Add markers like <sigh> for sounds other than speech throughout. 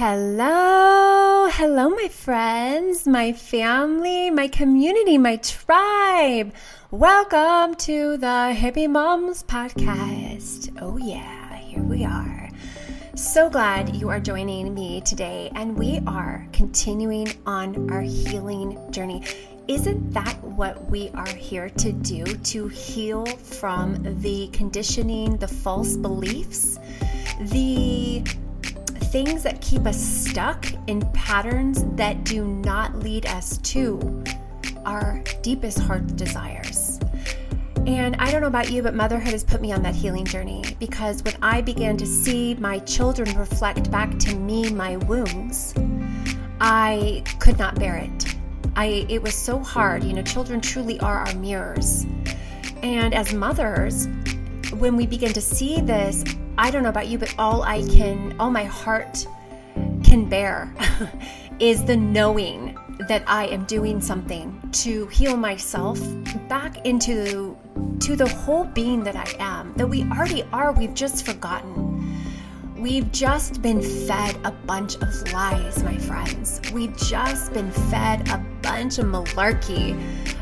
Hello, hello, my friends, my family, my community, my tribe. Welcome to the Hippie Moms Podcast. Oh, yeah, here we are. So glad you are joining me today, and we are continuing on our healing journey. Isn't that what we are here to do? To heal from the conditioning, the false beliefs, the things that keep us stuck in patterns that do not lead us to our deepest heart desires. And I don't know about you, but motherhood has put me on that healing journey because when I began to see my children reflect back to me my wounds, I could not bear it. I it was so hard. You know, children truly are our mirrors. And as mothers, when we begin to see this, I don't know about you, but all I can, all my heart can bear <laughs> is the knowing that I am doing something to heal myself back into to the whole being that I am, that we already are, we've just forgotten. We've just been fed a bunch of lies, my friends. We've just been fed a bunch of malarkey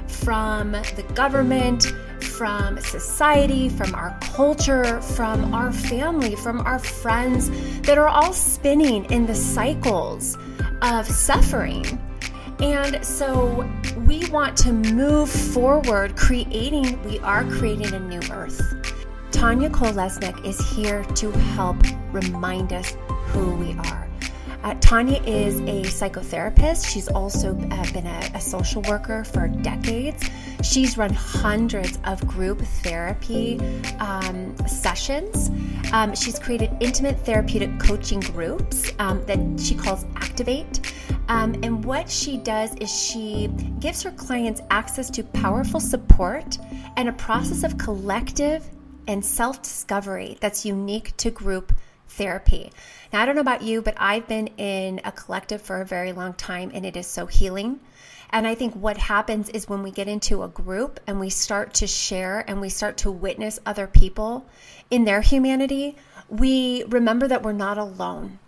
from the government, from society, from our culture, from our family, from our friends that are all spinning in the cycles of suffering. And so we want to move forward, creating, we are creating a new earth. Tanya Cole Lesnick is here to help remind us who we are. Uh, Tanya is a psychotherapist. She's also uh, been a, a, social worker for decades. She's run hundreds of group therapy um, sessions. Um, she's created intimate therapeutic coaching groups um, that she calls Activate. Um, and what she does is she gives her clients access to powerful support and a process of collective and self discovery that's unique to group therapy. Now, I don't know about you, but I've been in a collective for a very long time and it is so healing. And I think what happens is when we get into a group and we start to share and we start to witness other people in their humanity, we remember that we're not alone.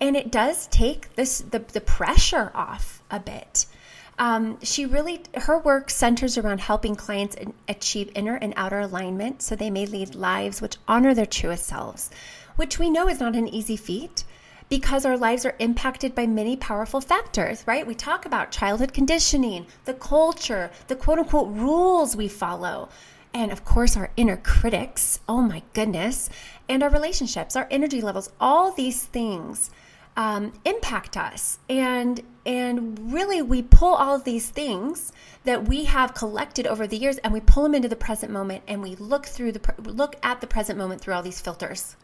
And it does take this the, the pressure off a bit. Um, she really her work centers around helping clients achieve inner and outer alignment so they may lead lives which honor their truest selves which we know is not an easy feat because our lives are impacted by many powerful factors, right? We talk about childhood conditioning, the culture, the quote unquote rules we follow, and of course, our inner critics. Oh my goodness. And our relationships, our energy levels, all these things um, impact us. And and really, we pull all of these things that we have collected over the years, and we pull them into the present moment, and we look through the look at the present moment through all these filters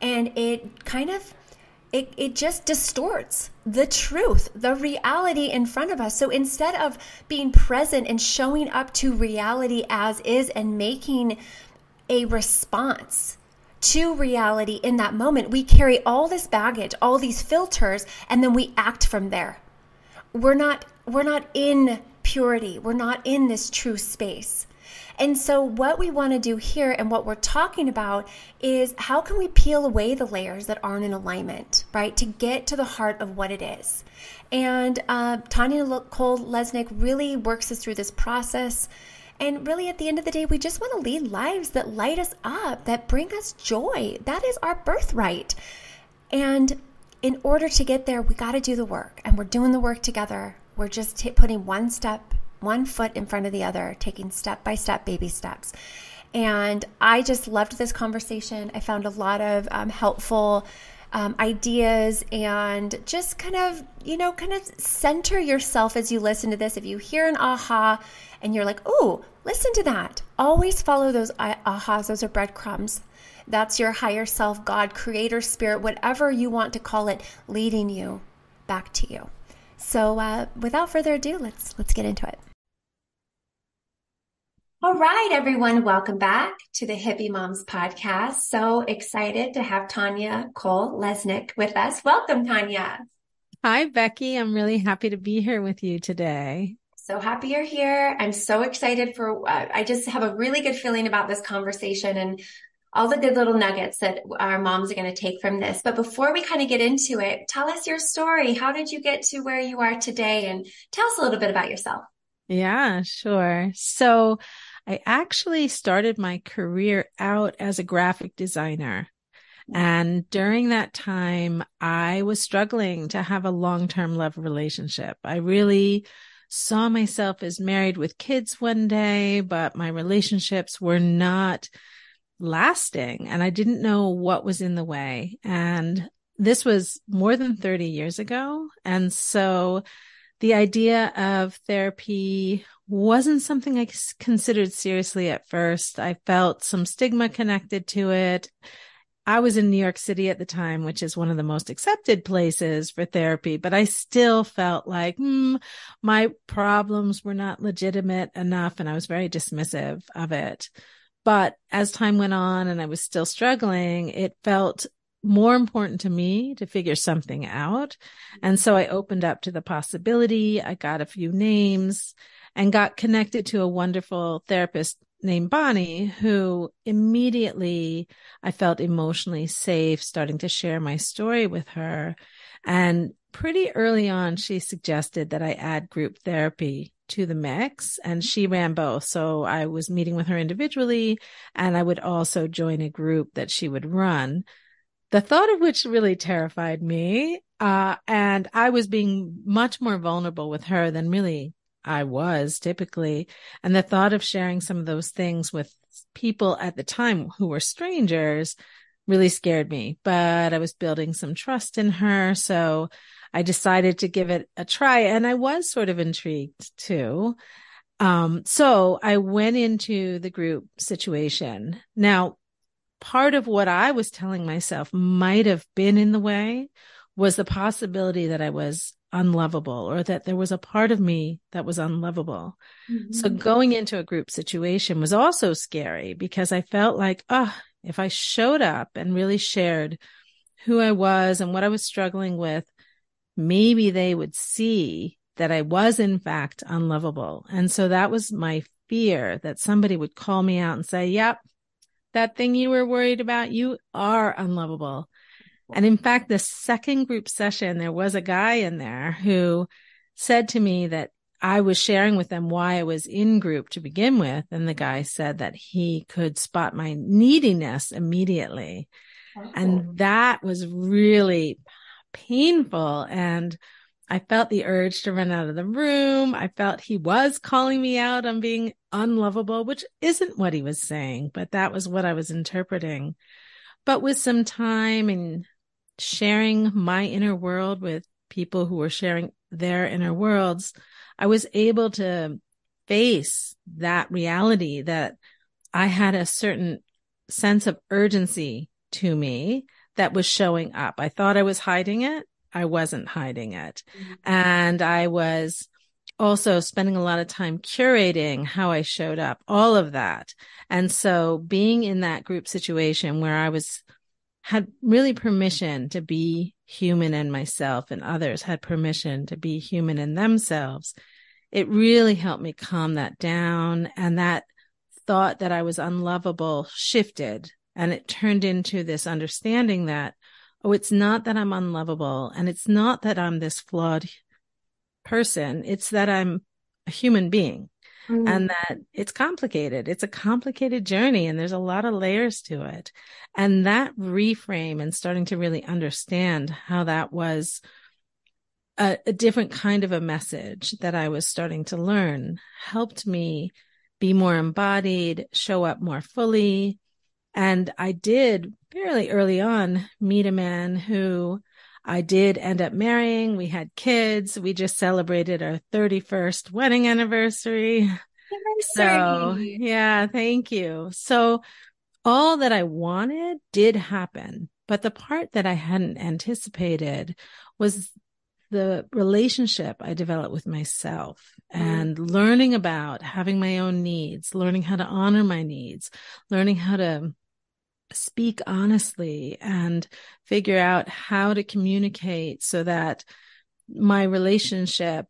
and it kind of it, it just distorts the truth, the reality in front of us. So instead of being present and showing up to reality as is and making a response to reality in that moment, we carry all this baggage, all these filters, and then we act from there. We're not we're not in purity. We're not in this true space. And so, what we want to do here and what we're talking about is how can we peel away the layers that aren't in alignment, right? To get to the heart of what it is. And uh, Tanya Cole Lesnick really works us through this process. And really, at the end of the day, we just want to lead lives that light us up, that bring us joy. That is our birthright. And in order to get there, we got to do the work, and we're doing the work together. We're just t- putting one step one foot in front of the other, taking step by step, baby steps. And I just loved this conversation. I found a lot of um, helpful um, ideas and just kind of, you know, kind of center yourself as you listen to this. If you hear an aha and you're like, oh, listen to that, always follow those ahas. Those are breadcrumbs. That's your higher self, God, creator, spirit, whatever you want to call it, leading you back to you. So, uh, without further ado, let's let's get into it. All right, everyone, welcome back to the Hippie Moms podcast. So excited to have Tanya Cole Lesnick with us. Welcome, Tanya. Hi, Becky. I'm really happy to be here with you today. So happy you're here. I'm so excited for, uh, I just have a really good feeling about this conversation and all the good little nuggets that our moms are going to take from this. But before we kind of get into it, tell us your story. How did you get to where you are today? And tell us a little bit about yourself. Yeah, sure. So I actually started my career out as a graphic designer. And during that time, I was struggling to have a long term love relationship. I really saw myself as married with kids one day, but my relationships were not lasting and I didn't know what was in the way. And this was more than 30 years ago. And so the idea of therapy wasn't something I considered seriously at first. I felt some stigma connected to it. I was in New York City at the time, which is one of the most accepted places for therapy, but I still felt like hmm, my problems were not legitimate enough and I was very dismissive of it. But as time went on and I was still struggling, it felt more important to me to figure something out. And so I opened up to the possibility. I got a few names and got connected to a wonderful therapist named Bonnie, who immediately I felt emotionally safe starting to share my story with her. And pretty early on, she suggested that I add group therapy to the mix and she ran both. So I was meeting with her individually and I would also join a group that she would run. The thought of which really terrified me. Uh, and I was being much more vulnerable with her than really I was typically. And the thought of sharing some of those things with people at the time who were strangers really scared me, but I was building some trust in her. So I decided to give it a try and I was sort of intrigued too. Um, so I went into the group situation. Now, part of what I was telling myself might have been in the way was the possibility that I was unlovable or that there was a part of me that was unlovable. Mm-hmm. So going into a group situation was also scary because I felt like, oh, if I showed up and really shared who I was and what I was struggling with, maybe they would see that I was in fact unlovable. And so that was my fear that somebody would call me out and say, yep, that thing you were worried about, you are unlovable. And in fact, the second group session, there was a guy in there who said to me that I was sharing with them why I was in group to begin with. And the guy said that he could spot my neediness immediately. Oh. And that was really painful. And I felt the urge to run out of the room. I felt he was calling me out on being unlovable, which isn't what he was saying, but that was what I was interpreting. But with some time and sharing my inner world with people who were sharing their inner worlds, I was able to face that reality that I had a certain sense of urgency to me that was showing up. I thought I was hiding it. I wasn't hiding it. Mm-hmm. And I was also spending a lot of time curating how I showed up, all of that. And so being in that group situation where I was had really permission to be human in myself and others had permission to be human in themselves. It really helped me calm that down and that thought that I was unlovable shifted and it turned into this understanding that, oh, it's not that I'm unlovable and it's not that I'm this flawed person. It's that I'm a human being mm. and that it's complicated. It's a complicated journey and there's a lot of layers to it. And that reframe and starting to really understand how that was a, a different kind of a message that I was starting to learn helped me be more embodied, show up more fully. And I did fairly early on meet a man who I did end up marrying. We had kids. We just celebrated our 31st wedding anniversary. So, yeah, thank you. So, all that I wanted did happen. But the part that I hadn't anticipated was the relationship I developed with myself mm. and learning about having my own needs, learning how to honor my needs, learning how to speak honestly and figure out how to communicate so that my relationship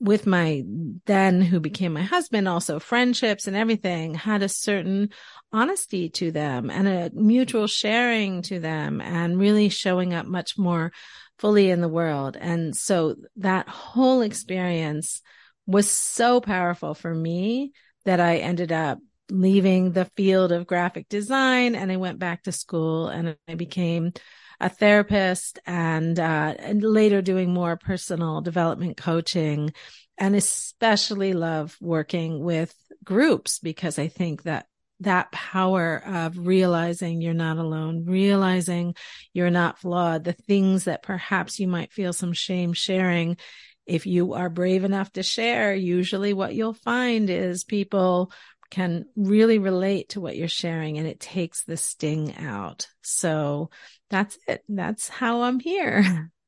with my then who became my husband, also friendships and everything had a certain honesty to them and a mutual sharing to them and really showing up much more fully in the world. And so that whole experience was so powerful for me that I ended up leaving the field of graphic design and I went back to school and I became a therapist and, uh, and later doing more personal development coaching and especially love working with groups because I think that that power of realizing you're not alone, realizing you're not flawed, the things that perhaps you might feel some shame sharing. If you are brave enough to share, usually what you'll find is people can really relate to what you're sharing and it takes the sting out. So that's it. That's how I'm here. <laughs>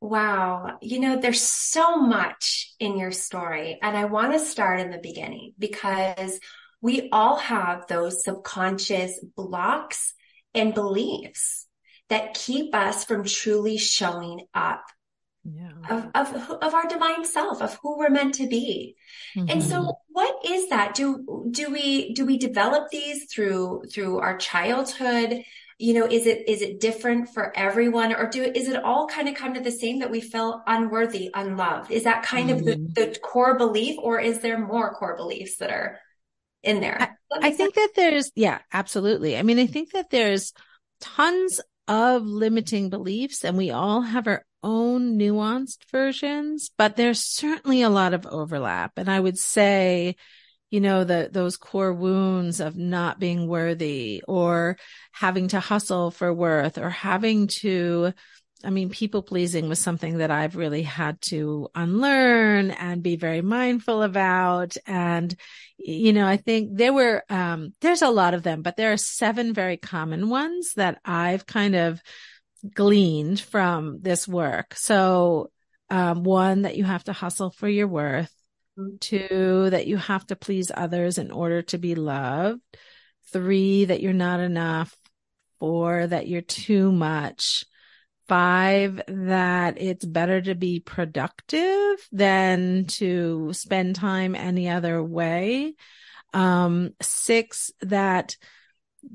Wow. You know, there's so much in your story. And I want to start in the beginning because we all have those subconscious blocks and beliefs that keep us from truly showing up yeah. of, of, of our divine self, of who we're meant to be. Mm-hmm. And so mm-hmm. what is that? Do, do we, do we develop these through, through our childhood? You know, is it, is it different for everyone or do, is it all kind of come to the same that we feel unworthy, unloved? Is that kind mm-hmm. of the, mm-hmm. the core belief or is there more core beliefs that are in there? I, I think that there's, yeah, absolutely. I mean, I think that there's tons of limiting beliefs and we all have our own nuanced versions, but there's certainly a lot of overlap. And I would say, you know, the, those core wounds of not being worthy or having to hustle for worth or having to, I mean, people pleasing was something that I've really had to unlearn and be very mindful about. And, you know, I think there were, um, there's a lot of them, but there are seven very common ones that I've kind of gleaned from this work. So, um, one that you have to hustle for your worth. Mm-hmm. Two, that you have to please others in order to be loved. Three, that you're not enough. Four, that you're too much. Five, that it's better to be productive than to spend time any other way. Um, six, that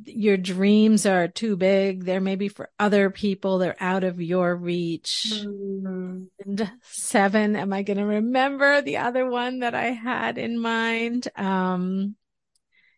your dreams are too big. They're maybe for other people. They're out of your reach. Mm-hmm. And seven, am I going to remember the other one that I had in mind? Um,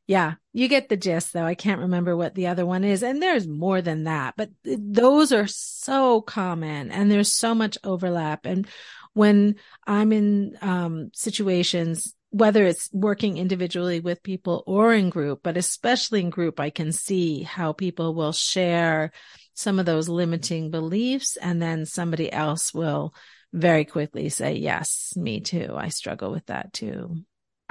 yeah, you get the gist though. I can't remember what the other one is. And there's more than that, but those are so common and there's so much overlap. And when I'm in, um, situations whether it's working individually with people or in group, but especially in group, I can see how people will share some of those limiting beliefs and then somebody else will very quickly say, yes, me too. I struggle with that too.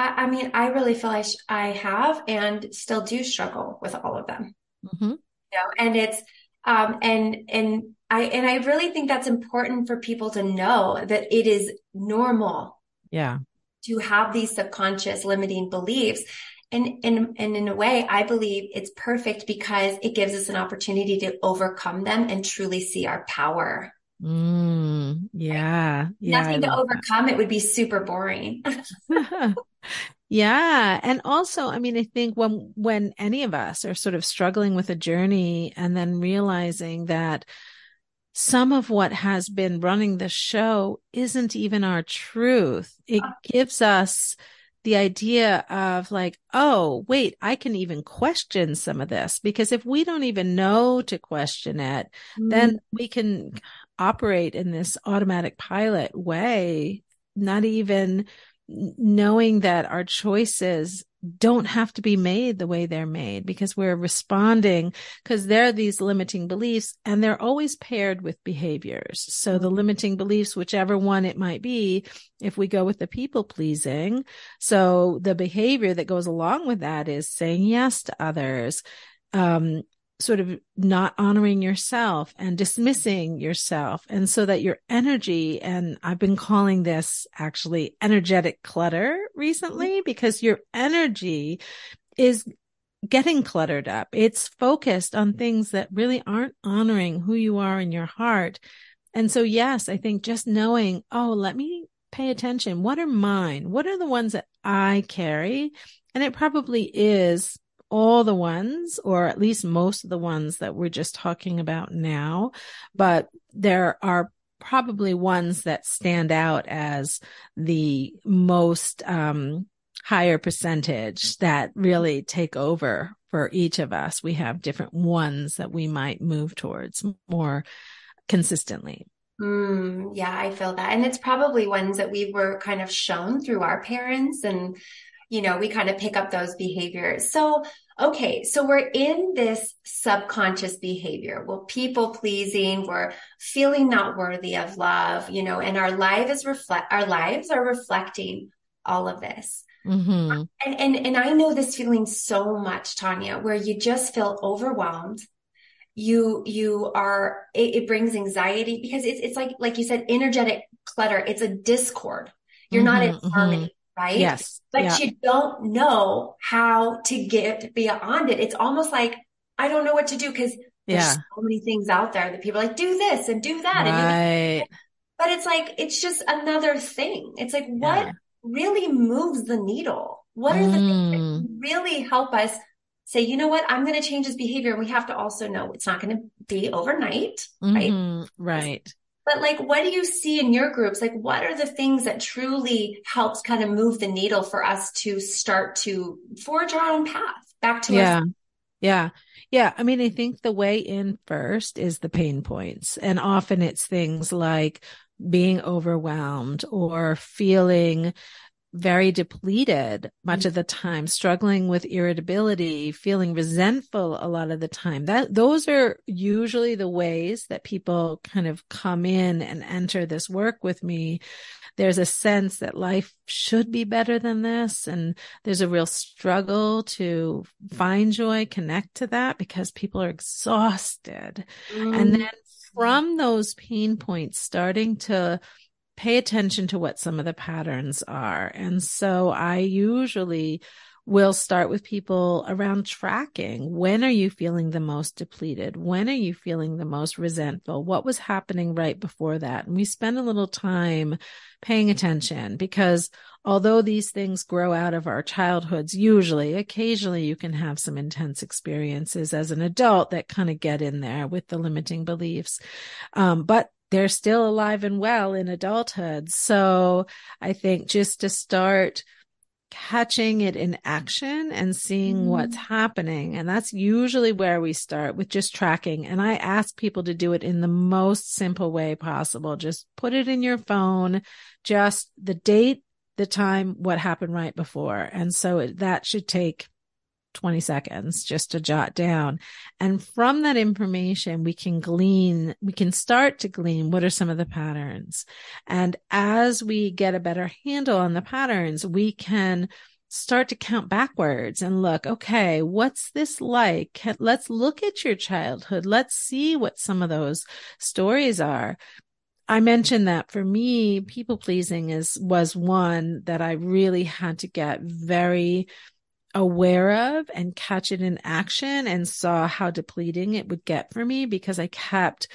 I, I mean, I really feel I, sh- I have and still do struggle with all of them. Mm-hmm. You know, and it's, um, and, and I, and I really think that's important for people to know that it is normal. Yeah to have these subconscious limiting beliefs. And, and, and in a way, I believe it's perfect because it gives us an opportunity to overcome them and truly see our power. Mm, yeah. yeah Nothing to overcome. That. It would be super boring. <laughs> <laughs> yeah. And also, I mean, I think when, when any of us are sort of struggling with a journey and then realizing that some of what has been running the show isn't even our truth. It uh. gives us the idea of like, oh, wait, I can even question some of this because if we don't even know to question it, mm-hmm. then we can operate in this automatic pilot way, not even knowing that our choices don't have to be made the way they're made because we're responding because there are these limiting beliefs and they're always paired with behaviors. So the mm-hmm. limiting beliefs, whichever one it might be, if we go with the people pleasing. So the behavior that goes along with that is saying yes to others, um, sort of not honoring yourself and dismissing yourself. And so that your energy, and I've been calling this actually energetic clutter recently mm-hmm. because your energy is getting cluttered up. It's focused on things that really aren't honoring who you are in your heart. And so, yes, I think just knowing, oh, let me pay attention. What are mine? What are the ones that I carry? And it probably is all the ones, or at least most of the ones that we're just talking about now, but there are probably ones that stand out as the most um, higher percentage that really take over for each of us. We have different ones that we might move towards more consistently. Mm, yeah, I feel that. And it's probably ones that we were kind of shown through our parents and, you know, we kind of pick up those behaviors. So, okay, so we're in this subconscious behavior. We're people pleasing, we're feeling not worthy of love, you know, and our life is reflect, our lives are reflecting all of this. Mm-hmm. And, and, and I know this feeling so much, Tanya, where you just feel overwhelmed you you are it, it, brings anxiety because it's it's like like you said energetic clutter it's a discord you're mm-hmm, not in harmony mm-hmm. Right yes but yeah. you don't know how to get beyond it it's almost like i don't know what to do because there's so many things out there that people like do this and do that right. and but it's like it's just another thing it's like what yeah. really moves the needle what are the things that mm. really help us say, you know what, I'm going to change this behavior. And we have to also know it's not going to be overnight, mm-hmm, right? Right. But like, what do you see in your groups? Like, what are the things that truly helps kind of move the needle for us to start to forge our own path back to yeah. Us? Yeah. Yeah. I mean, I think the way in first is the pain points. And often it's things like being overwhelmed or feeling very depleted much of the time, struggling with irritability, feeling resentful a lot of the time. That those are usually the ways that people kind of come in and enter this work with me. There's a sense that life should be better than this. And there's a real struggle to find joy, connect to that because people are exhausted. Mm. And then from those pain points, starting to pay attention to what some of the patterns are. And so I usually will start with people around tracking. When are you feeling the most depleted? When are you feeling the most resentful? What was happening right before that? And we spend a little time paying attention because although these things grow out of our childhoods, usually, occasionally you can have some intense experiences as an adult that kind of get in there with the limiting beliefs. Um, but they're still alive and well in adulthood. So I think just to start catching it in action and seeing mm. what's happening. And that's usually where we start with just tracking. And I ask people to do it in the most simple way possible. Just put it in your phone, just the date, the time, what happened right before. And so that should take 20 seconds just to jot down. And from that information, we can glean, we can start to glean what are some of the patterns. And as we get a better handle on the patterns, we can start to count backwards and look, okay, what's this like? Let's look at your childhood. Let's see what some of those stories are. I mentioned that for me, people pleasing is, was one that I really had to get very aware of and catch it in action and saw how depleting it would get for me because I kept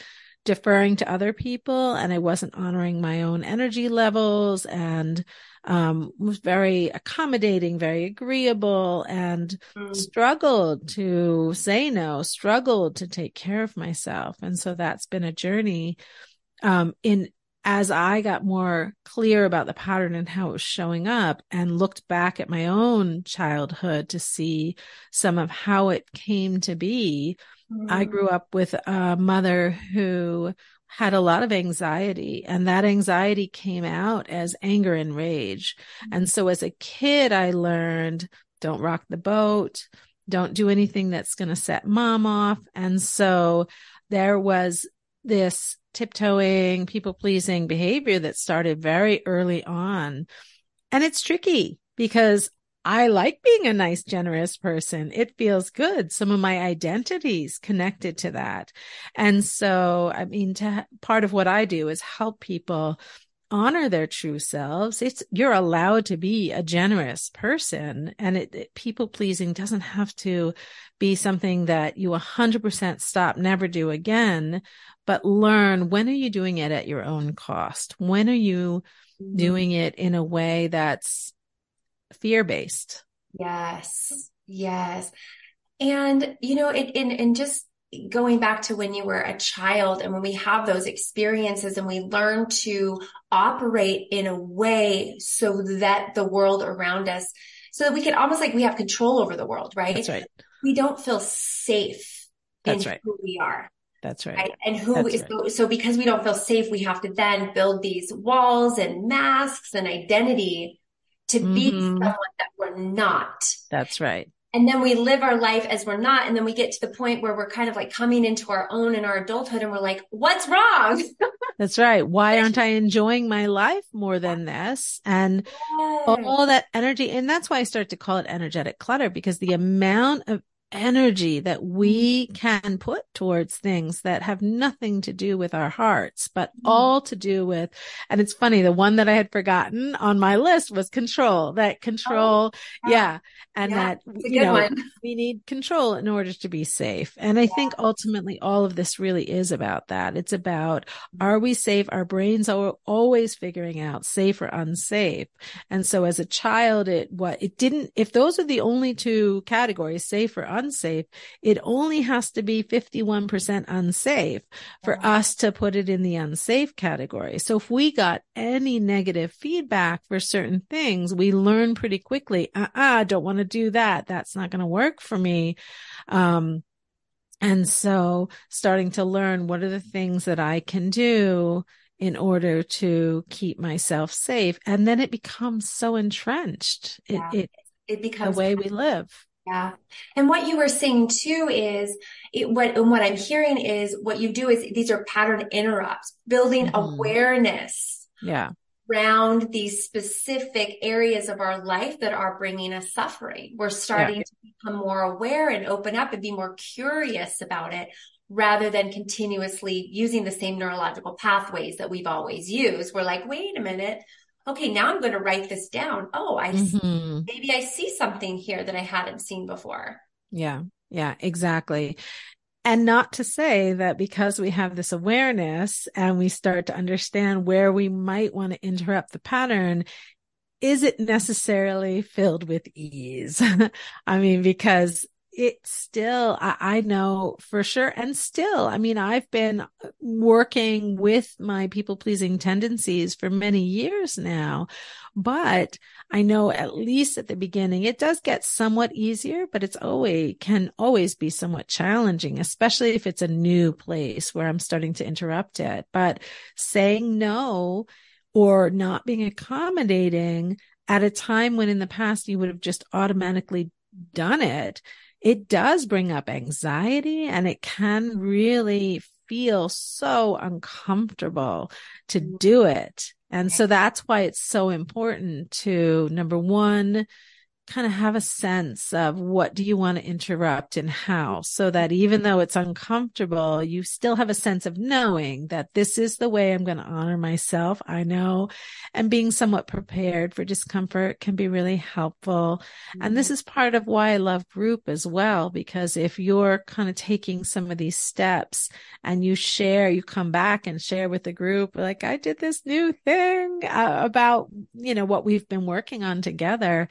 deferring to other people and I wasn't honoring my own energy levels and um, was very accommodating, very agreeable and mm. struggled to say no, struggled to take care of myself. And so that's been a journey um, in as I got more clear about the pattern and how it was showing up and looked back at my own childhood to see some of how it came to be, mm-hmm. I grew up with a mother who had a lot of anxiety and that anxiety came out as anger and rage. Mm-hmm. And so as a kid, I learned don't rock the boat. Don't do anything that's going to set mom off. And so there was this tiptoeing, people pleasing behavior that started very early on. And it's tricky because I like being a nice, generous person. It feels good. Some of my identities connected to that. And so, I mean, to, part of what I do is help people honor their true selves, it's you're allowed to be a generous person and it, it people pleasing doesn't have to be something that you 100% stop never do again, but learn when are you doing it at your own cost? When are you mm-hmm. doing it in a way that's fear based? Yes. Yes. And you know, it in and just going back to when you were a child and when we have those experiences and we learn to operate in a way so that the world around us so that we can almost like we have control over the world right that's right we don't feel safe that's right who we are that's right. right? And who That's is right. so, so because we don't feel safe, we have to then build these walls and masks and identity to mm-hmm. be someone that we're not. That's right. And then we live our life as we're not. And then we get to the point where we're kind of like coming into our own in our adulthood and we're like, what's wrong? <laughs> That's right. Why aren't I enjoying my life more than this? And all that energy. And that's why I start to call it energetic clutter because the amount of energy that we can put towards things that have nothing to do with our hearts, but mm. all to do with, and it's funny, the one that I had forgotten on my list was control, that control. Oh, yeah. And yeah, that, you know, one. we need control in order to be safe. And I yeah. think ultimately all of this really is about that. It's about, are we safe? Our brains are always figuring out safe or unsafe. And so as a child, it, what it didn't, if those are the only two categories, safe or unsafe, it only has to be 51% unsafe for wow. us to put it in the unsafe category. So if we got any negative feedback for certain things, we learn pretty quickly, uh uh-uh, don't want to do that. That's not going to work for me. Um, and so starting to learn what are the things that I can do in order to keep myself safe. And then it becomes so entrenched. It, yeah. it, it becomes the way we live. Yeah. And what you were saying too is it, what, and what I'm hearing is what you do is these are pattern interrupts, building mm-hmm. awareness. Yeah. Around these specific areas of our life that are bringing us suffering. We're starting yeah. to become more aware and open up and be more curious about it rather than continuously using the same neurological pathways that we've always used. We're like, wait a minute okay, now I'm going to write this down. Oh, I mm-hmm. maybe I see something here that I hadn't seen before. Yeah. Yeah, exactly. And not to say that because we have this awareness and we start to understand where we might want to interrupt the pattern, is it necessarily filled with ease? <laughs> I mean, because it still, I, I, know for sure. And still, I mean, I've been working with my people pleasing tendencies for many years now, but I know at least at the beginning, it does get somewhat easier, but it's always can always be somewhat challenging, especially if it's a new place where I'm starting to interrupt it. But saying no or not being accommodating at a time when in the past you would have just automatically done it it does bring up anxiety and it can really feel so uncomfortable to do it. And so that's why it's so important to number one, kind of have a sense of what do you want to interrupt and how so that even though it's uncomfortable, you still have a sense of knowing that this is the way I'm going to honor myself. I know and being somewhat prepared for discomfort can be really helpful. Mm-hmm. And this mm-hmm. is part of why I love group as well, because if you're kind of taking some of these steps and you share, you come back and share with the group, like I did this new thing uh, about, you know, what we've been working on together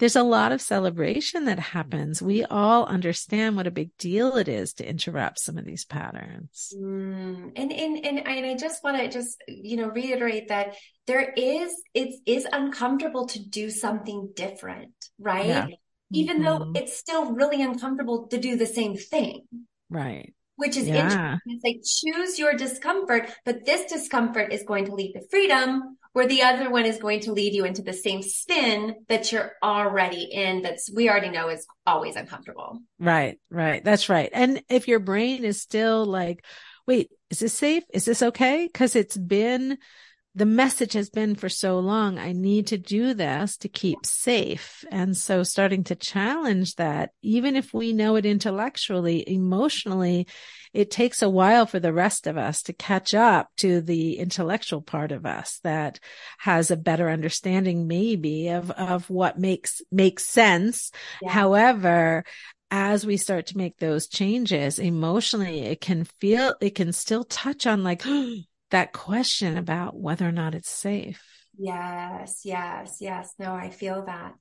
there's a lot of celebration that happens. We all understand what a big deal it is to interrupt some of these patterns. Mm. And, and, and, and I just want to just, you know, reiterate that there is, it is uncomfortable to do something different, right? Yeah. Even mm-hmm. though it's still really uncomfortable to do the same thing. Right which is yeah. interesting. It's like choose your discomfort, but this discomfort is going to lead to freedom, where the other one is going to lead you into the same spin that you're already in that's we already know is always uncomfortable. Right, right. That's right. And if your brain is still like, wait, is this safe? Is this okay? Cause it's been the message has been for so long, I need to do this to keep safe. And so starting to challenge that, even if we know it intellectually, emotionally, it takes a while for the rest of us to catch up to the intellectual part of us that has a better understanding maybe of, of what makes, makes sense. Yeah. However, as we start to make those changes emotionally, it can feel, it can still touch on like, <gasps> oh, that question about whether or not it's safe. Yes, yes, yes. No, I feel that.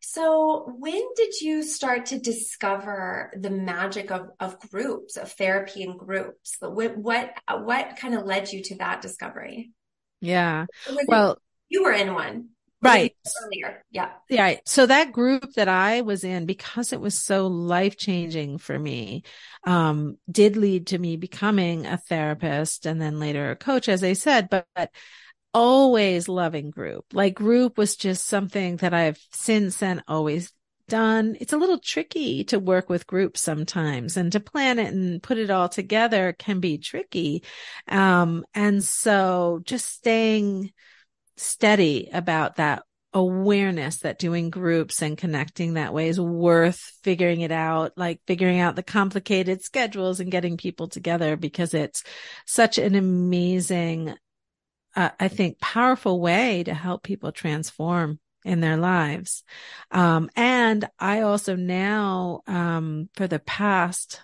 So when did you start to discover the magic of, of groups, of therapy and groups? What, what, what kind of led you to that discovery? Yeah. Well, you were in one. Right. Earlier. Yeah. Yeah. So that group that I was in, because it was so life changing for me, um, did lead to me becoming a therapist and then later a coach, as I said, but, but always loving group. Like group was just something that I've since then always done. It's a little tricky to work with groups sometimes and to plan it and put it all together can be tricky. Um, and so just staying, steady about that awareness that doing groups and connecting that way is worth figuring it out, like figuring out the complicated schedules and getting people together because it's such an amazing, uh, I think, powerful way to help people transform in their lives. Um, and I also now, um, for the past,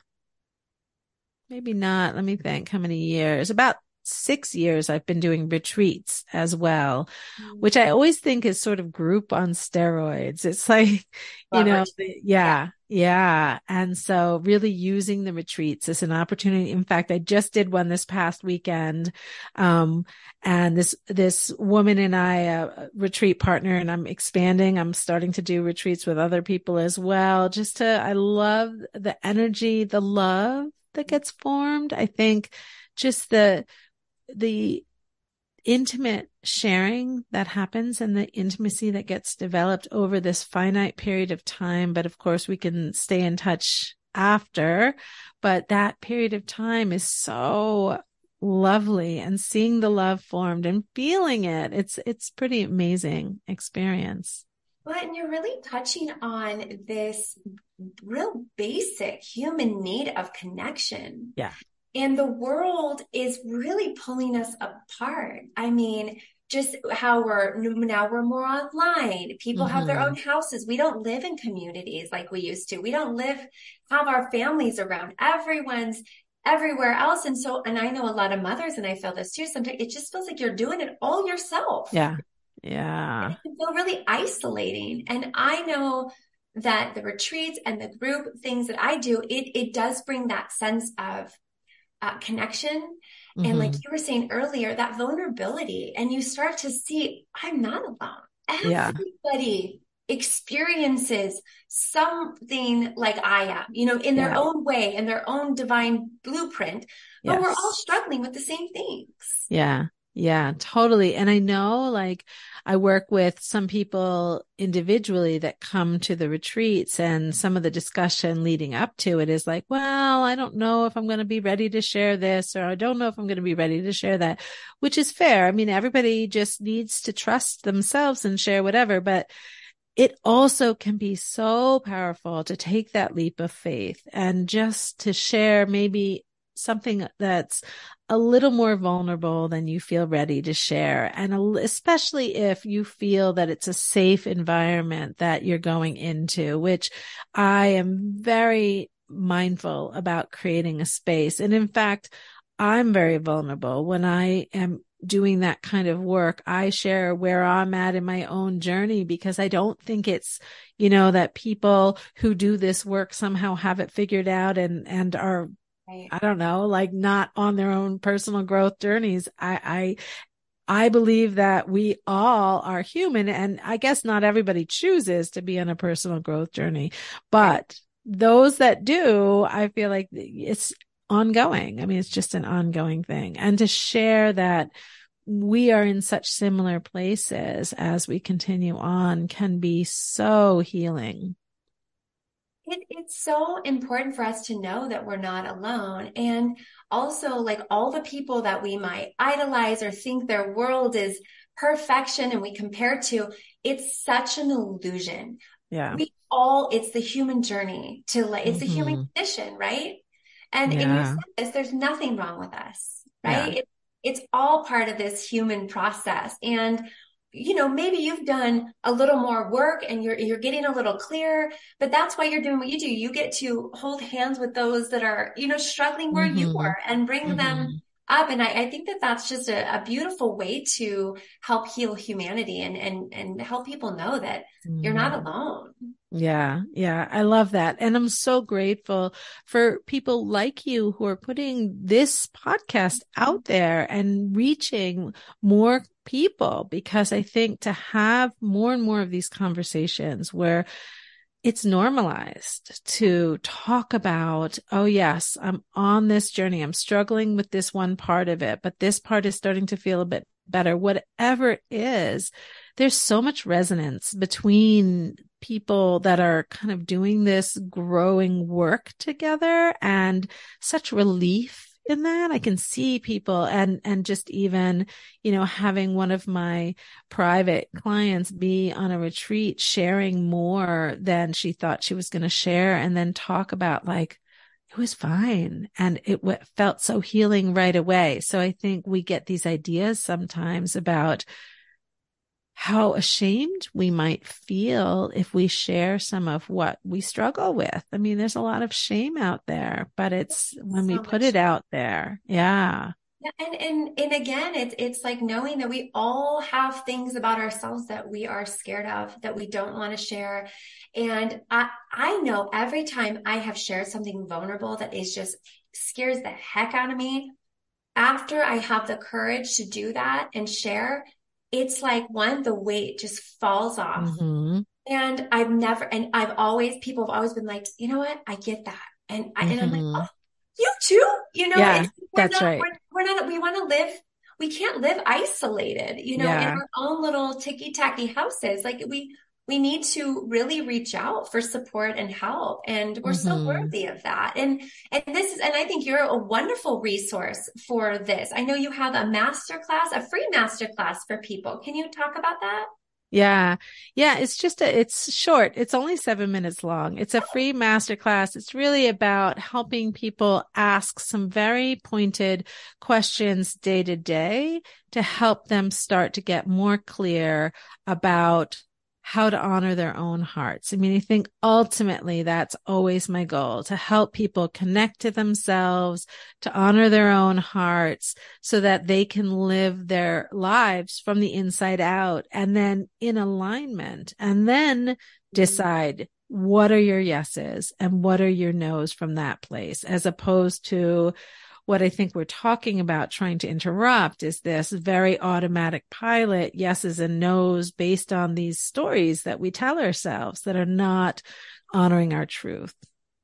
maybe not, let me think how many years, about six years, I've been doing retreats as well, mm-hmm. which I always think is sort of group on steroids. It's <laughs> like, you know, yeah, yeah. And so really using the retreats as an opportunity. In fact, I just did one this past weekend. Um, and this, this woman and I, a retreat partner, and I'm expanding. I'm starting to do retreats with other people as well. Just to, I love the energy, the love that gets formed. I think just the the intimate sharing that happens and the intimacy that gets developed over this finite period of time. But of course, we can stay in touch after, but that period of time is so lovely and seeing the love formed and feeling it. It's, it's pretty amazing experience. Well, and you're really touching on this real basic human need of connection. Yeah. And the world is really pulling us apart. I mean, just how we're now we're more online. People mm-hmm. have their own mm-hmm. houses. We don't live in communities like we used to. We don't live, have our families around. Everyone's everywhere else. And so, and I know a lot of mothers, and I feel this too. Sometimes it just feels like you're doing it all yourself. Yeah. Yeah. And it can feel really isolating. And I know that the retreats and the group things that I do, it, it does bring that sense of uh, connection mm-hmm. and like mm-hmm. you were saying earlier that vulnerability and you start to see i'm not alone everybody yeah. experiences something like i am you know in their yeah. own way in their own divine blueprint but yes. we're all struggling with the same things yeah yeah, totally. And I know like I work with some people individually that come to the retreats and some of the discussion leading up to it is like, well, I don't know if I'm going to be ready to share this or I don't know if I'm going to be ready to share that, which is fair. I mean, everybody just needs to trust themselves and share whatever, but it also can be so powerful to take that leap of faith and just to share maybe something that's a little more vulnerable than you feel ready to share. And especially if you feel that it's a safe environment that you're going into, which I am very mindful about creating a space. And in fact, I'm very vulnerable when I am doing that kind of work. I share where I'm at in my own journey because I don't think it's, you know, that people who do this work somehow have it figured out and, and are I don't know, like not on their own personal growth journeys. I, I, I believe that we all are human and I guess not everybody chooses to be on a personal growth journey, but those that do, I feel like it's ongoing. I mean, it's just an ongoing thing and to share that we are in such similar places as we continue on can be so healing. It, it's so important for us to know that we're not alone. And also, like all the people that we might idolize or think their world is perfection and we compare to, it's such an illusion. Yeah. We all, it's the human journey to like, it's mm-hmm. the human mm-hmm. condition, right? And yeah. in your sense, there's nothing wrong with us, right? Yeah. It, it's all part of this human process. And you know maybe you've done a little more work and you're you're getting a little clearer but that's why you're doing what you do you get to hold hands with those that are you know struggling where mm-hmm. you are and bring mm-hmm. them up and I, I, think that that's just a, a, beautiful way to help heal humanity and and and help people know that mm. you're not mm-hmm. alone yeah yeah i love that and i'm so grateful for people like you who are putting this podcast out there and reaching more people because i think to have more and more of these conversations where it's normalized to talk about, oh, yes, I'm on this journey. I'm struggling with this one part of it, but this part is starting to feel a bit better. Whatever it is, there's so much resonance between people that are kind of doing this growing work together and such relief in that. I can see people and, and just even, you know, having one of my private clients be on a retreat sharing more than she thought she was going to share and then talk about like, it was fine. And it w- felt so healing right away. So I think we get these ideas sometimes about how ashamed we might feel if we share some of what we struggle with. I mean, there's a lot of shame out there, but it's when so we put it out there. Yeah. Yeah, and and and again, it's it's like knowing that we all have things about ourselves that we are scared of, that we don't want to share. And I I know every time I have shared something vulnerable that is just scares the heck out of me, after I have the courage to do that and share, it's like one, the weight just falls off. Mm-hmm. And I've never, and I've always, people have always been like, you know what? I get that. And, I, mm-hmm. and I'm like, mm-hmm. oh, you too, you know, yeah, that's not, right. We're, we're, not, we want to live, we can't live isolated, you know, yeah. in our own little ticky tacky houses. Like we, we need to really reach out for support and help and we're mm-hmm. so worthy of that and and this is and i think you're a wonderful resource for this i know you have a master class a free master class for people can you talk about that yeah. Yeah. It's just a, it's short. It's only seven minutes long. It's a free masterclass. It's really about helping people ask some very pointed questions day to day to help them start to get more clear about how to honor their own hearts. I mean, I think ultimately that's always my goal to help people connect to themselves, to honor their own hearts so that they can live their lives from the inside out and then in alignment and then mm-hmm. decide what are your yeses and what are your nos from that place as opposed to what I think we're talking about trying to interrupt is this very automatic pilot, yeses and nos based on these stories that we tell ourselves that are not honoring our truth.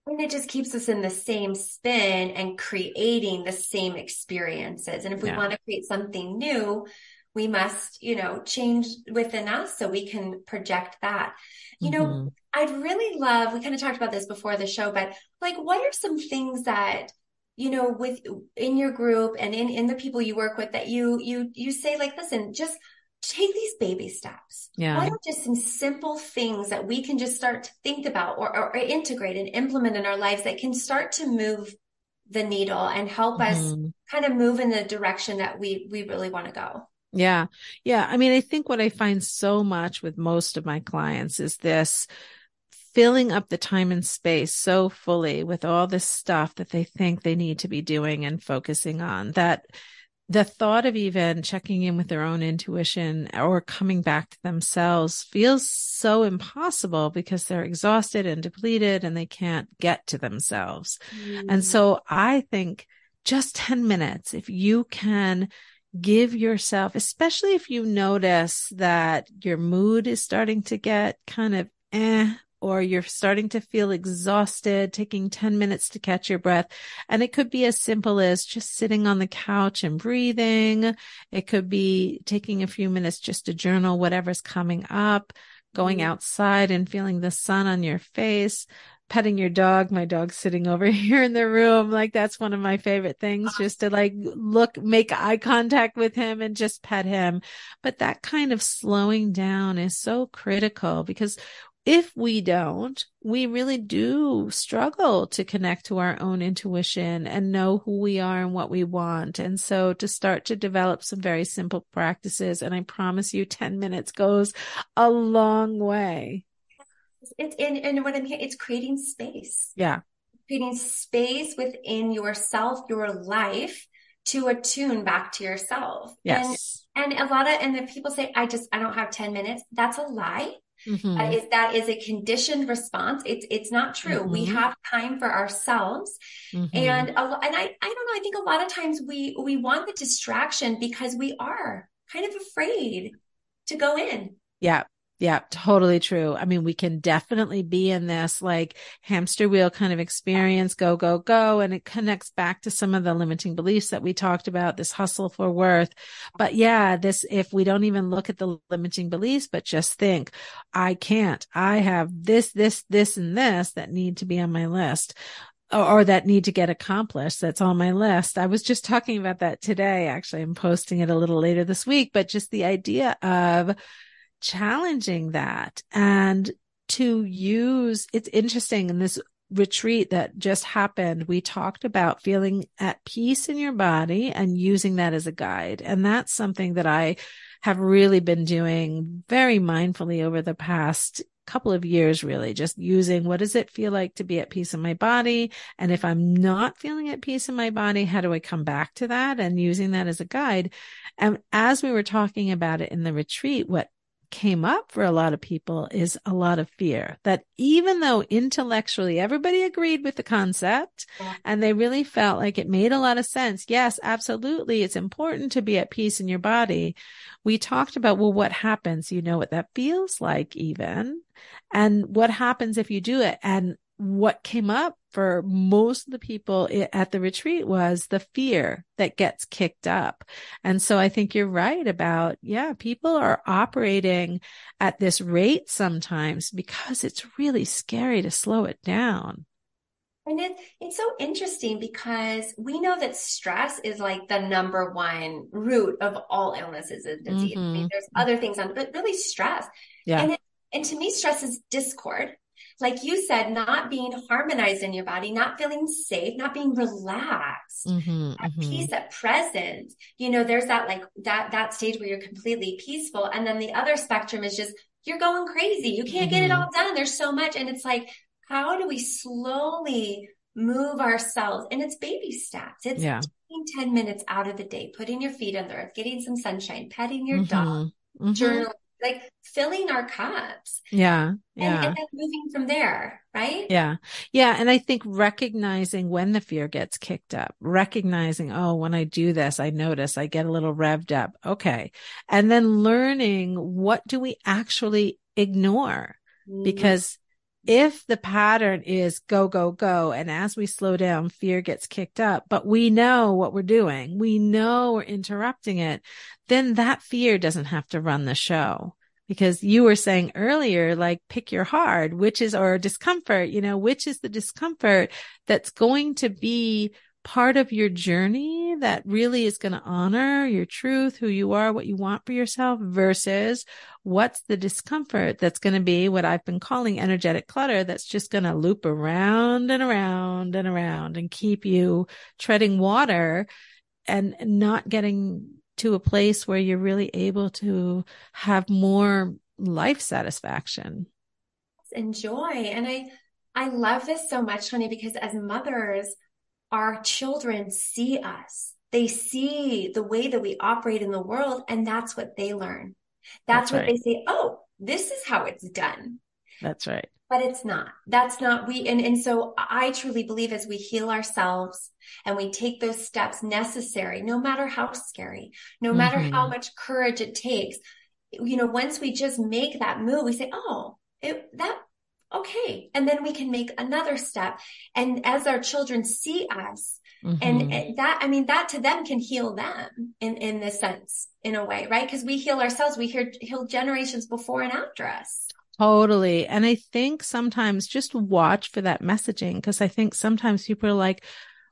And it just keeps us in the same spin and creating the same experiences. And if we yeah. want to create something new, we must, you know, change within us so we can project that. You mm-hmm. know, I'd really love, we kind of talked about this before the show, but like, what are some things that you know with in your group and in in the people you work with that you you you say like listen just take these baby steps. Yeah. What are just some simple things that we can just start to think about or, or, or integrate and implement in our lives that can start to move the needle and help mm-hmm. us kind of move in the direction that we we really want to go? Yeah. Yeah. I mean i think what i find so much with most of my clients is this filling up the time and space so fully with all this stuff that they think they need to be doing and focusing on that the thought of even checking in with their own intuition or coming back to themselves feels so impossible because they're exhausted and depleted and they can't get to themselves. Mm. And so I think just 10 minutes, if you can give yourself, especially if you notice that your mood is starting to get kind of eh or you're starting to feel exhausted, taking 10 minutes to catch your breath. And it could be as simple as just sitting on the couch and breathing. It could be taking a few minutes just to journal whatever's coming up, going mm-hmm. outside and feeling the sun on your face. petting your dog. My dog's sitting <laughs> over here in the room. Like that's one of my favorite things, just to like look, make eye contact with him and just pet him. But that kind of slowing down is so critical because if we don't, we really do struggle to connect to our own intuition and know who we are and what we want. And so to start to develop some very simple practices, and I promise you 10 minutes goes a long way. It's in, and what I'm hearing, it's creating space. Yeah. Creating space within yourself, your life to attune back to yourself. Yes. And, and a lot of, and if people say, I just, I don't have 10 minutes, that's a lie Mm-hmm. That is that is a conditioned response. It's it's not true. Mm-hmm. We have time for ourselves, mm-hmm. and a, and I I don't know. I think a lot of times we we want the distraction because we are kind of afraid to go in. Yeah, yeah, totally true. I mean, we can definitely be in this like hamster wheel kind of experience, go, go, go. And it connects back to some of the limiting beliefs that we talked about, this hustle for worth. But yeah, this, if we don't even look at the limiting beliefs, but just think, I can't, I have this, this, this, and this that need to be on my list or, that need to get accomplished that's on my list. I was just talking about that today. Actually, I'm posting it a little later this week, but just the idea of challenging that and to use it's interesting in this retreat that just happened, we talked about feeling at peace in your body and using that as a guide. And that's something that I have really been doing very mindfully over the past couple of years, really just using what does it feel like to be at peace in my body? And if I'm not feeling at peace in my body, how do I come back to that and using that as a guide? And as we were talking about it in the retreat, what came up for a lot of people is a lot of fear that even though intellectually everybody agreed with the concept and they really felt like it made a lot of sense. Yes, absolutely. It's important to be at peace in your body. We talked about, well, what happens? You know what that feels like even. And what happens if you do it? And what came up for most of the people at the retreat was the fear that gets kicked up. And so I think you're right about, yeah, people are operating at this rate sometimes because it's really scary to slow it down. And it, it's so interesting because we know that stress is like the number one root of all illnesses and disease. Mm-hmm. I mean, mm-hmm. there's other things on, but really stress. Yeah. And, it, and to me, stress is discord like you said, not being harmonized in your body, not feeling safe, not being relaxed, mm-hmm, at mm-hmm. peace, at present. You know, there's that like that that stage where you're completely peaceful, and then the other spectrum is just you're going crazy. You can't mm-hmm. get it mm-hmm. all done. There's so much, and it's like, how do we slowly move ourselves? And it's baby steps. It's yeah. taking ten minutes out of the day, putting your feet on the earth, getting some sunshine, petting your dog, mm-hmm. mm-hmm. journaling like filling our cups. Yeah. Yeah. And, and, then moving from there, right? Yeah. Yeah. And I think recognizing when the fear gets kicked up, recognizing, oh, when I do this, I notice I get a little revved up. Okay. And then learning what do we actually ignore? Mm-hmm. Because if the pattern is go, go, go, and as we slow down, fear gets kicked up, but we know what we're doing, we know we're interrupting it, then that fear doesn't have to run the show. Because you were saying earlier, like pick your hard, which is, or discomfort, you know, which is the discomfort that's going to be part of your journey that really is going to honor your truth, who you are, what you want for yourself versus what's the discomfort that's going to be what I've been calling energetic clutter that's just going to loop around and around and around and keep you treading water and not getting to a place where you're really able to have more life satisfaction. Enjoy. And I, I love this so much, honey, because as mothers, our children see us. They see the way that we operate in the world, and that's what they learn. That's, that's what right. they say. Oh, this is how it's done. That's right. But it's not. That's not we. And, and so I truly believe as we heal ourselves and we take those steps necessary, no matter how scary, no mm-hmm. matter how much courage it takes, you know, once we just make that move, we say, oh, it, that okay. And then we can make another step. And as our children see us, mm-hmm. and that, I mean, that to them can heal them in, in this sense, in a way, right? Because we heal ourselves, we heal, heal generations before and after us. Totally. And I think sometimes just watch for that messaging because I think sometimes people are like,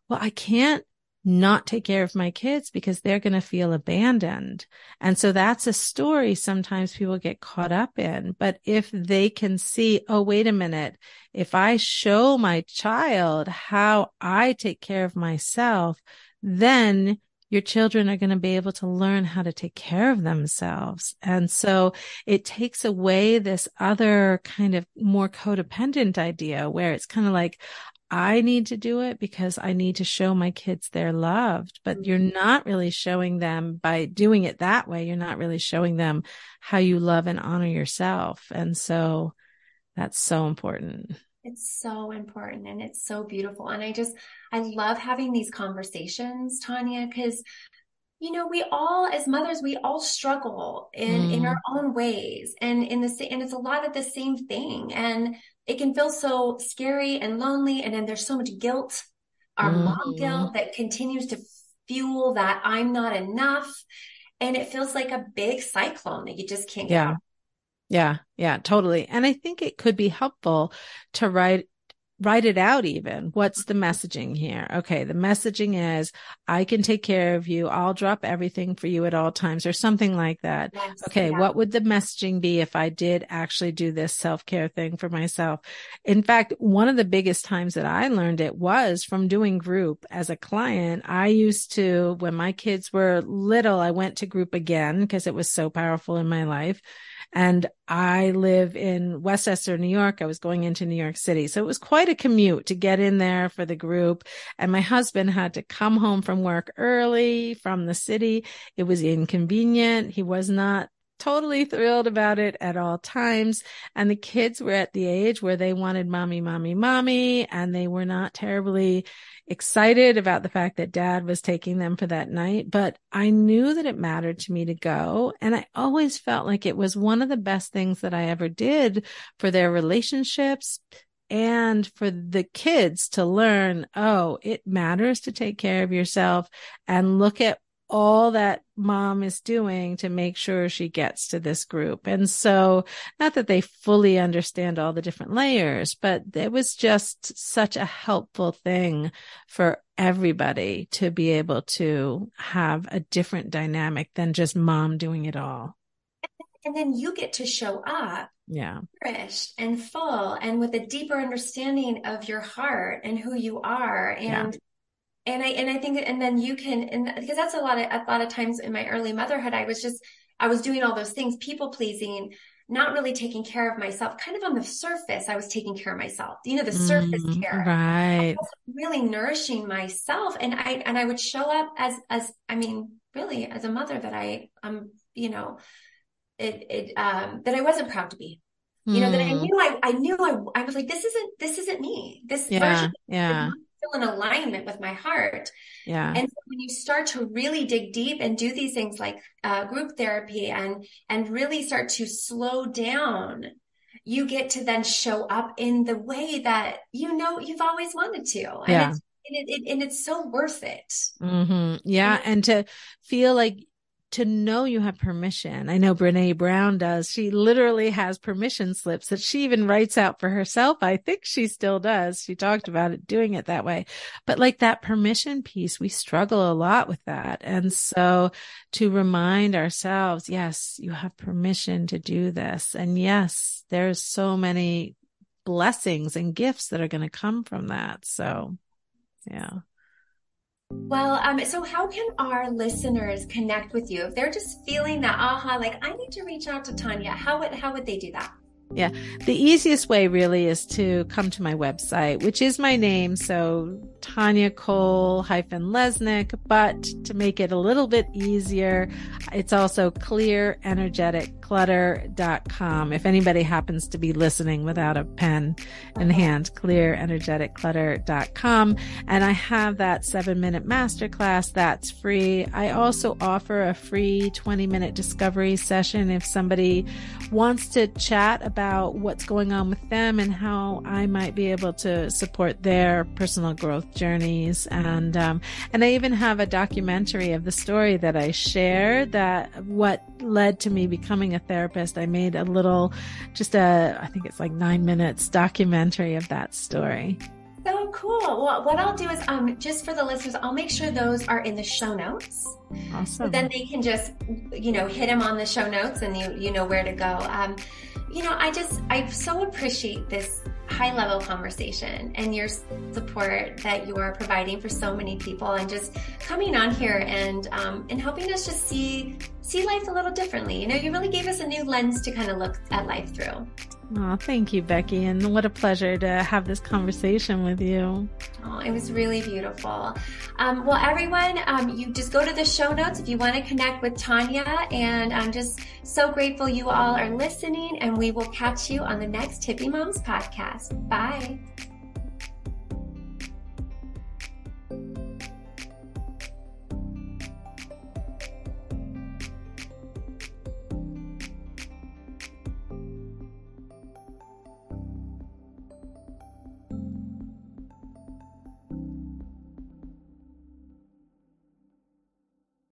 well, I can't not take care of my kids because they're going to feel abandoned. And so that's a story sometimes people get caught up in. But if they can see, oh, wait a minute, if I show my child how I take care of myself, then your children are going to be able to learn how to take care of themselves. And so it takes away this other kind of more codependent idea where it's kind of like, I need to do it because I need to show my kids they're loved, but you're mm-hmm. not really showing them by doing it that way. You're not really showing them how you love and honor yourself. And so that's so important. It's so important and it's so beautiful. And I just, I love having these conversations, Tanya, because you know we all as mothers we all struggle in mm. in our own ways and in the and it's a lot of the same thing and it can feel so scary and lonely. And then there's so much guilt, our mm-hmm. mom guilt that continues to fuel that I'm not enough. And it feels like a big cyclone that you just can't get yeah. Out. Yeah, yeah, totally. And I think it could be helpful to write write it out even. What's the messaging here? Okay. The messaging is I can take care of you. I'll drop everything for you at all times or something like that. Yes, okay. Yeah. What would the messaging be if I did actually do this self care thing for myself? In fact, one of the biggest times that I learned it was from doing group as a client. I used to, when my kids were little, I went to group again because it was so powerful in my life. And I live in Westchester, New York. I was going into New York City. So it was quite a commute to get in there for the group. And my husband had to come home from work early from the city. It was inconvenient. He was not totally thrilled about it at all times. And the kids were at the age where they wanted mommy, mommy, mommy, and they were not terribly excited about the fact that dad was taking them for that night, but I knew that it mattered to me to go. And I always felt like it was one of the best things that I ever did for their relationships and for the kids to learn, oh, it matters to take care of yourself and look at all that mom is doing to make sure she gets to this group. And so not that they fully understand all the different layers, but it was just such a helpful thing for everybody to be able to have a different dynamic than just mom doing it all. And then you get to show up yeah nourished and full and with a deeper understanding of your heart and who you are and yeah and I and I think and then you can and because that's a lot of a lot of times in my early motherhood I was just I was doing all those things people pleasing not really taking care of myself kind of on the surface I was taking care of myself. You know the surface mm, care. right. Really nourishing myself and I and I would show up as as I mean really as a mother that I um you know it it um that I wasn't proud to be. You know that I mm. knew I I knew I I was like this isn't this isn't me. This yeah, version yeah feel in alignment with my heart. Yeah. And so when you start to really dig deep and do these things like uh, group therapy and and really start to slow down, you get to then show up in the way that you know you've always wanted to. And yeah. It's, and, it, it, and it's so worth it. Mm-hmm. Yeah. And, and to feel like to know you have permission. I know Brene Brown does. She literally has permission slips that she even writes out for herself. I think she still does. She talked about it doing it that way. But like that permission piece, we struggle a lot with that. And so to remind ourselves, yes, you have permission to do this. And yes, there's so many blessings and gifts that are going to come from that. So yeah. Well, um, so how can our listeners connect with you if they're just feeling that aha, like I need to reach out to Tanya? How would how would they do that? Yeah. The easiest way really is to come to my website, which is my name. So Tanya Cole hyphen Lesnick, but to make it a little bit easier, it's also clearenergeticclutter.com. If anybody happens to be listening without a pen in hand, clearenergeticclutter.com. And I have that seven minute masterclass that's free. I also offer a free 20 minute discovery session if somebody wants to chat about what's going on with them and how I might be able to support their personal growth journeys. And um, and I even have a documentary of the story that I shared that what led to me becoming a therapist. I made a little, just a I think it's like nine minutes documentary of that story. So cool. Well, what I'll do is, um, just for the listeners, I'll make sure those are in the show notes. Awesome. So then they can just, you know, hit them on the show notes, and you you know where to go. Um, you know, I just I so appreciate this high level conversation and your support that you are providing for so many people, and just coming on here and um, and helping us just see see life a little differently. You know, you really gave us a new lens to kind of look at life through. Oh, thank you, Becky. And what a pleasure to have this conversation with you. Oh, it was really beautiful. Um, well, everyone, um, you just go to the show notes if you want to connect with Tanya. And I'm just so grateful you all are listening. And we will catch you on the next Hippie Moms podcast. Bye.